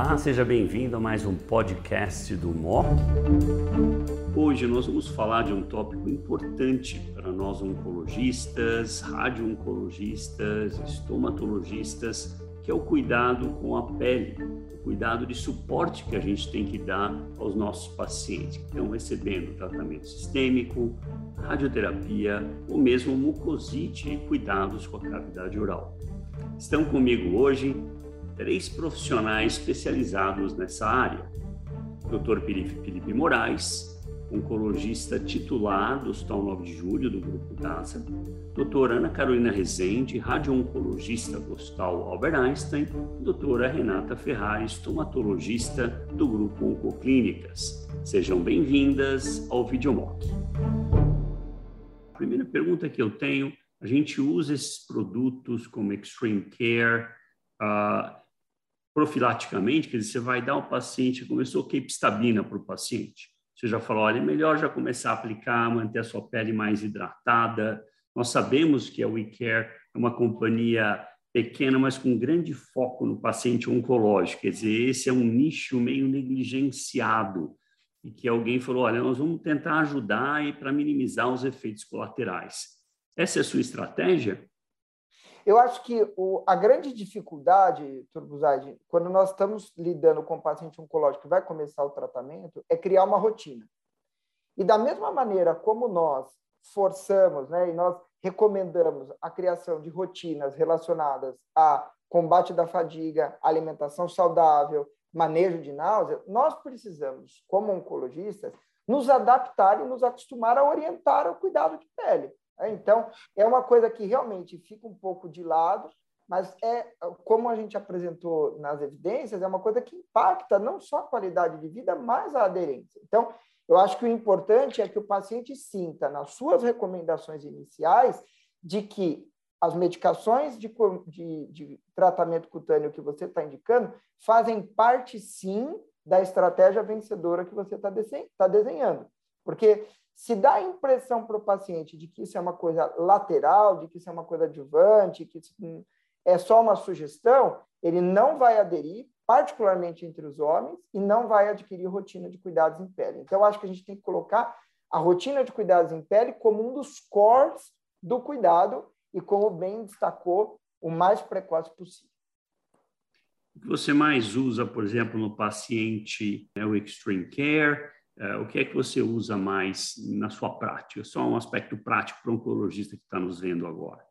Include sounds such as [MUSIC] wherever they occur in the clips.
Olá, seja bem-vindo a mais um podcast do MOC. Hoje nós vamos falar de um tópico importante para nós oncologistas, radio-oncologistas, estomatologistas, que é o cuidado com a pele, o cuidado de suporte que a gente tem que dar aos nossos pacientes que estão recebendo tratamento sistêmico, radioterapia ou mesmo mucosite e cuidados com a cavidade oral. Estão comigo hoje três profissionais especializados nessa área. Dr. Felipe Moraes, oncologista titular do Hospital 9 de Julho, do Grupo DASA, doutora Ana Carolina Rezende, radio-oncologista do Hospital Albert Einstein, doutora Renata Ferrari, estomatologista do Grupo Oncoclínicas. Sejam bem-vindas ao Videomock. A primeira pergunta que eu tenho, a gente usa esses produtos como Extreme Care uh, profilaticamente, quer dizer, você vai dar ao paciente, começou capestabina para o paciente, você já falou, olha, é melhor já começar a aplicar, manter a sua pele mais hidratada. Nós sabemos que a WeCare é uma companhia pequena, mas com grande foco no paciente oncológico. Quer dizer, esse é um nicho meio negligenciado e que alguém falou, olha, nós vamos tentar ajudar e para minimizar os efeitos colaterais. Essa é a sua estratégia? Eu acho que o, a grande dificuldade, Turbuzade, quando nós estamos lidando com o paciente oncológico que vai começar o tratamento, é criar uma rotina. E da mesma maneira como nós forçamos, né, e nós recomendamos a criação de rotinas relacionadas a combate da fadiga, alimentação saudável, manejo de náusea, nós precisamos, como oncologistas, nos adaptar e nos acostumar a orientar o cuidado de pele. É, então, é uma coisa que realmente fica um pouco de lado, mas é como a gente apresentou nas evidências, é uma coisa que impacta não só a qualidade de vida, mas a aderência. Então, eu acho que o importante é que o paciente sinta nas suas recomendações iniciais de que as medicações de, de, de tratamento cutâneo que você está indicando fazem parte, sim, da estratégia vencedora que você está tá desenhando. Porque se dá a impressão para o paciente de que isso é uma coisa lateral, de que isso é uma coisa adjuvante, que isso é só uma sugestão, ele não vai aderir, particularmente entre os homens, e não vai adquirir rotina de cuidados em pele. Então, acho que a gente tem que colocar a rotina de cuidados em pele como um dos cores do cuidado e, como bem destacou, o mais precoce possível. O que você mais usa, por exemplo, no paciente é o Extreme Care, o que é que você usa mais na sua prática? Só um aspecto prático para o oncologista que está nos vendo agora.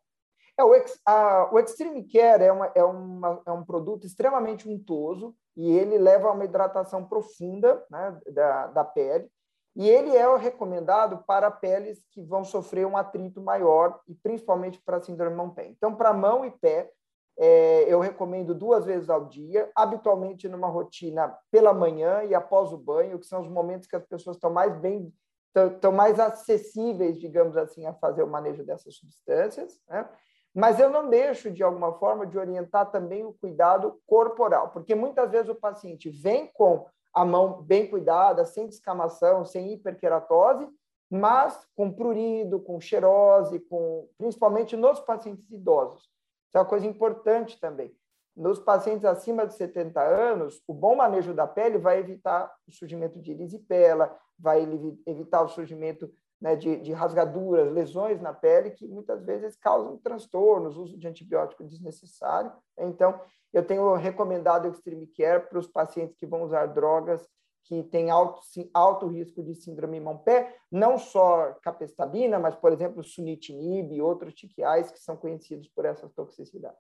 É, o, ex, a, o Extreme Care é, uma, é, uma, é um produto extremamente untuoso e ele leva a uma hidratação profunda né, da, da pele. E ele é recomendado para peles que vão sofrer um atrito maior, e principalmente para síndrome mão-pé. Então, para mão e pé, é, eu recomendo duas vezes ao dia, habitualmente numa rotina pela manhã e após o banho, que são os momentos que as pessoas estão mais bem, estão mais acessíveis, digamos assim, a fazer o manejo dessas substâncias. Né? Mas eu não deixo, de alguma forma, de orientar também o cuidado corporal, porque muitas vezes o paciente vem com a mão bem cuidada, sem descamação, sem hiperqueratose, mas com prurido, com xerose, com, principalmente nos pacientes idosos. Isso é uma coisa importante também. Nos pacientes acima de 70 anos, o bom manejo da pele vai evitar o surgimento de erisipela, vai evitar o surgimento né, de, de, rasgaduras, lesões na pele, que muitas vezes causam transtornos, uso de antibiótico desnecessário. Então, eu tenho recomendado o Extreme Care para os pacientes que vão usar drogas que têm alto, alto risco de síndrome mão-pé, não só capestabina, mas, por exemplo, sunitinib e outros tiquiais que são conhecidos por essas toxicidades.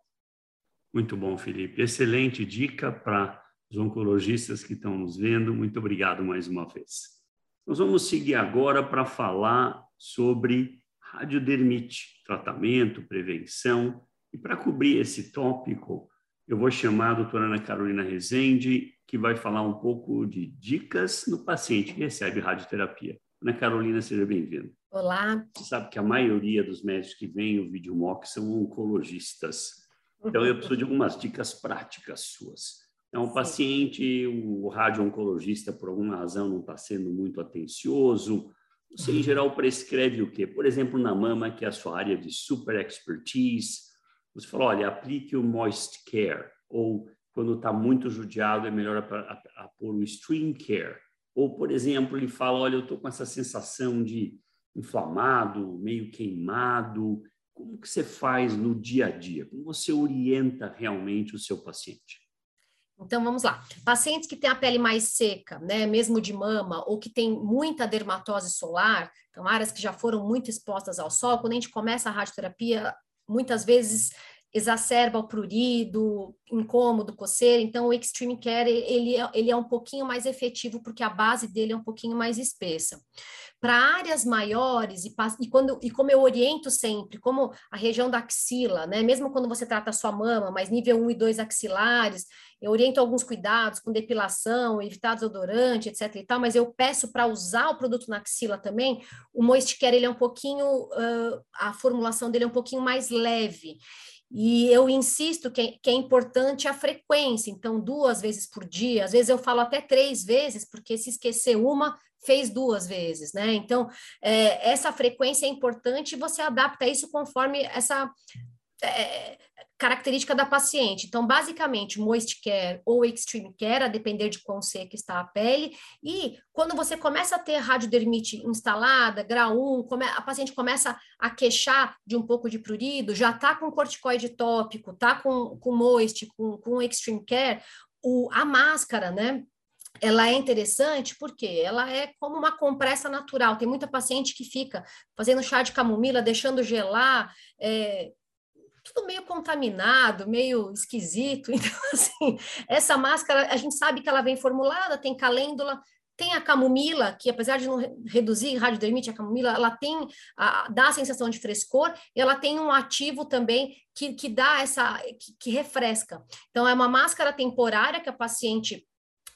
Muito bom, Felipe. Excelente dica para os oncologistas que estão nos vendo. Muito obrigado mais uma vez. Nós vamos seguir agora para falar sobre radiodermite, tratamento, prevenção. E para cobrir esse tópico, eu vou chamar a doutora Ana Carolina Rezende, que vai falar um pouco de dicas no paciente que recebe radioterapia. Ana Carolina, seja bem-vinda. Olá. Você sabe que a maioria dos médicos que vêm o VideoMock são oncologistas. Então, eu preciso de algumas dicas práticas suas. Então, o paciente, o radio-oncologista, por alguma razão, não está sendo muito atencioso. Você, em geral, prescreve o quê? Por exemplo, na mama, que é a sua área de super expertise, você fala, olha, aplique o Moist Care, ou quando está muito judiado, é melhor pôr o stream care. Ou, por exemplo, ele fala, olha, eu estou com essa sensação de inflamado, meio queimado. Como que você faz no dia a dia? Como você orienta realmente o seu paciente? Então vamos lá. Pacientes que têm a pele mais seca, né, mesmo de mama, ou que tem muita dermatose solar, então áreas que já foram muito expostas ao sol, quando a gente começa a radioterapia, muitas vezes exacerba o prurido, incômodo, coceira. Então, o Extreme Care, ele, é, ele é um pouquinho mais efetivo, porque a base dele é um pouquinho mais espessa. Para áreas maiores, e, e, quando, e como eu oriento sempre, como a região da axila, né? Mesmo quando você trata a sua mama, mas nível 1 e 2 axilares, eu oriento alguns cuidados com depilação, evitar desodorante, etc e tal, mas eu peço para usar o produto na axila também, o Moist Care, ele é um pouquinho, uh, a formulação dele é um pouquinho mais leve. E eu insisto que é, que é, importante a frequência, então duas vezes por dia, às vezes eu falo até três vezes, porque se esquecer uma, fez duas vezes, né? Então, é, essa frequência é importante e você adapta isso conforme essa é, característica da paciente. Então, basicamente, moist care ou extreme care, a depender de quão seca está a pele. E quando você começa a ter radiodermite instalada, grau 1, a paciente começa a queixar de um pouco de prurido, já está com corticoide tópico, está com, com moist, com, com extreme care, o, a máscara, né? ela é interessante porque ela é como uma compressa natural. Tem muita paciente que fica fazendo chá de camomila, deixando gelar, é, tudo meio contaminado, meio esquisito. [LAUGHS] Então, assim, essa máscara, a gente sabe que ela vem formulada, tem calêndula, tem a camomila, que apesar de não reduzir radiodermite, a camomila, ela tem, a, dá a sensação de frescor, e ela tem um ativo também que, que dá essa, que, que refresca. Então, é uma máscara temporária que a paciente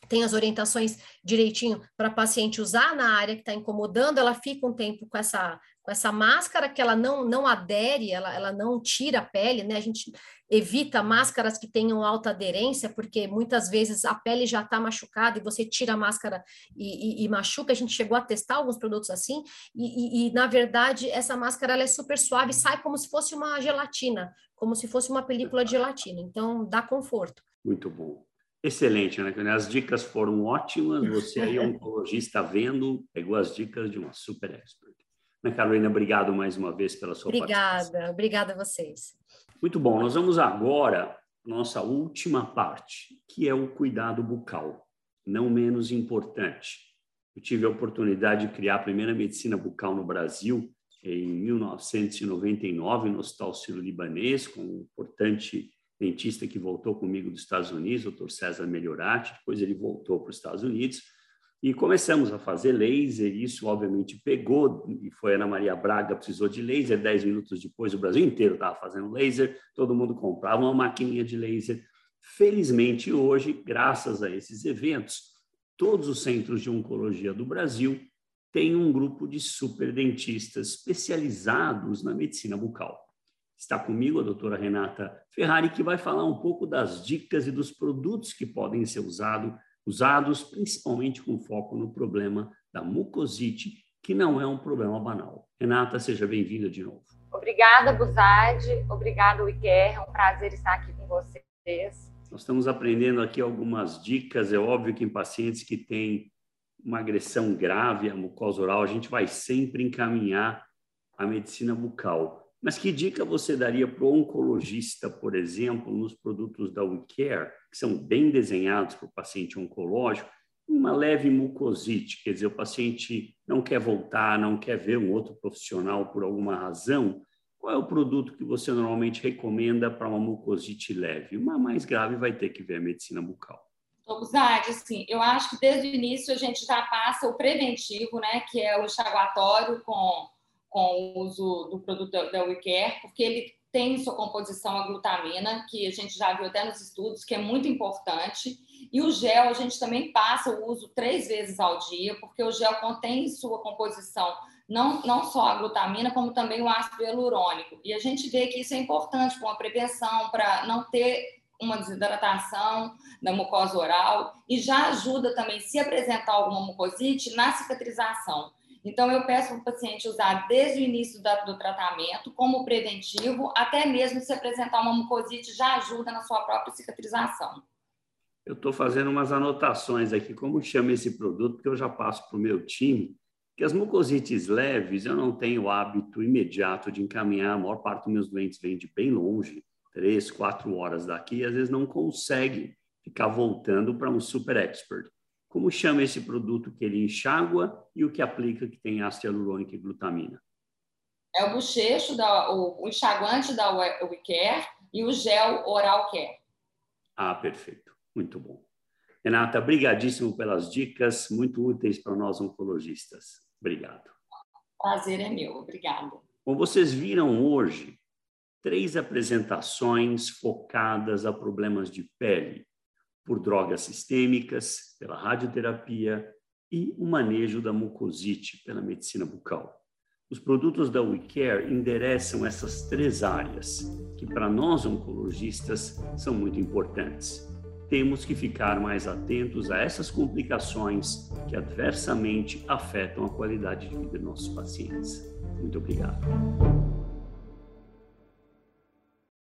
tem as orientações direitinho para paciente usar na área que está incomodando, ela fica um tempo com essa com essa máscara que ela não, não adere, ela, ela não tira a pele, né? A gente evita máscaras que tenham alta aderência, porque muitas vezes a pele já está machucada e você tira a máscara e, e, e, machuca. A gente chegou a testar alguns produtos assim, e, e na verdade essa máscara ela é super suave, sai como se fosse uma gelatina, como se fosse uma película de gelatina, então dá conforto. Muito bom. Excelente, né? As dicas foram ótimas. Você aí, [LAUGHS] oncologista, vendo, pegou as dicas de uma super expert. Né, Carolina, obrigado mais uma vez pela sua obrigada, participação. Obrigada a vocês. Muito bom, nós vamos agora nossa última parte, que é o cuidado bucal, não menos importante. Eu tive a oportunidade de criar a primeira medicina bucal no Brasil em 1999 no Hospital Sírio-Libanês, com um importante dentista que voltou comigo dos Estados Unidos, o Dr. César Melhorati, depois ele voltou para os Estados Unidos e começamos a fazer laser, isso obviamente pegou, e foi Ana Maria Braga, precisou de laser, dez minutos depois o Brasil inteiro estava fazendo laser, todo mundo comprava uma maquininha de laser. Felizmente hoje, graças a esses eventos, todos os centros de oncologia do Brasil têm um grupo de superdentistas especializados na medicina bucal. Está comigo a doutora Renata Ferrari, que vai falar um pouco das dicas e dos produtos que podem ser usados usados principalmente com foco no problema da mucosite, que não é um problema banal. Renata, seja bem-vinda de novo. Obrigada, Buzade. Obrigada, Iker. É um prazer estar aqui com vocês. Nós estamos aprendendo aqui algumas dicas. É óbvio que em pacientes que têm uma agressão grave à mucosa oral, a gente vai sempre encaminhar a medicina bucal. Mas que dica você daria para o oncologista, por exemplo, nos produtos da WeCare, que são bem desenhados para o paciente oncológico, uma leve mucosite, quer dizer, o paciente não quer voltar, não quer ver um outro profissional por alguma razão, qual é o produto que você normalmente recomenda para uma mucosite leve? Uma mais grave vai ter que ver a medicina bucal. Zad, assim, eu acho que desde o início a gente já passa o preventivo, né, que é o enxaguatório com com o uso do produto da WeCare, porque ele tem em sua composição a glutamina, que a gente já viu até nos estudos, que é muito importante. E o gel, a gente também passa o uso três vezes ao dia, porque o gel contém em sua composição não, não só a glutamina, como também o ácido hialurônico. E a gente vê que isso é importante para uma prevenção, para não ter uma desidratação da mucosa oral, e já ajuda também, se apresentar alguma mucosite, na cicatrização. Então, eu peço para o paciente usar desde o início do tratamento, como preventivo, até mesmo se apresentar uma mucosite, já ajuda na sua própria cicatrização. Eu estou fazendo umas anotações aqui, como chama esse produto, porque eu já passo para o meu time, que as mucosites leves eu não tenho o hábito imediato de encaminhar, a maior parte dos meus doentes vem de bem longe, três, quatro horas daqui, e às vezes não consegue ficar voltando para um super expert. Como chama esse produto que ele enxágua e o que aplica que tem ácido hialurônico e glutamina? É o bochecho, da, o, o enxaguante da WeCare e o gel Oral Care. Ah, perfeito. Muito bom. Renata, brigadíssimo pelas dicas, muito úteis para nós oncologistas. Obrigado. Prazer é meu, obrigada. Como vocês viram hoje, três apresentações focadas a problemas de pele, por drogas sistêmicas, pela radioterapia e o manejo da mucosite pela medicina bucal. Os produtos da WeCare endereçam essas três áreas, que para nós oncologistas são muito importantes. Temos que ficar mais atentos a essas complicações que adversamente afetam a qualidade de vida dos nossos pacientes. Muito obrigado.